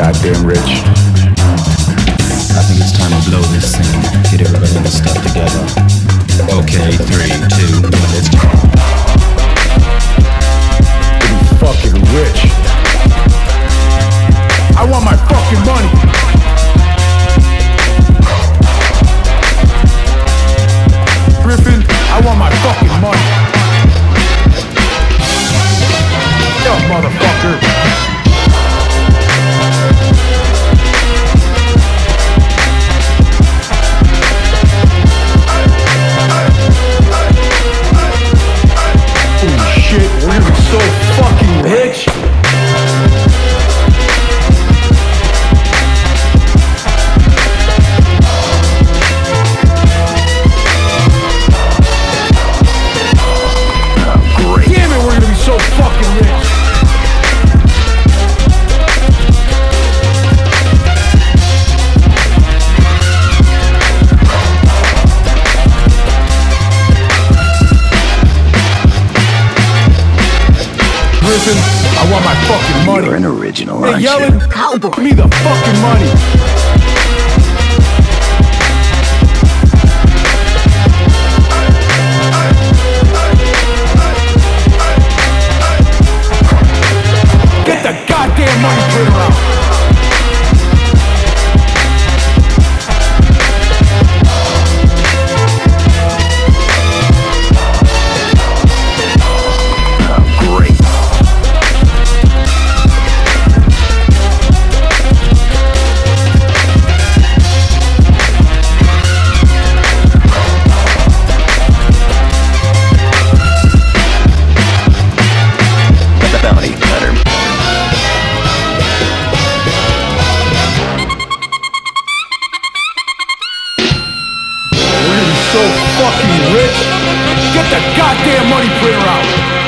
fucking rich. I think it's time to blow this scene. Get everybody in the stuff together. Okay, three, two, one, let's go. Getting fucking rich. I want my fucking money. Griffin, I want my fucking money. Yo, motherfucker. Griffin, I want my fucking money. You're an original, Hey, aren't yelling, you? Cowboy. Give me the fucking money. Get the goddamn money printer out. So fucking rich. Get the goddamn money printer out.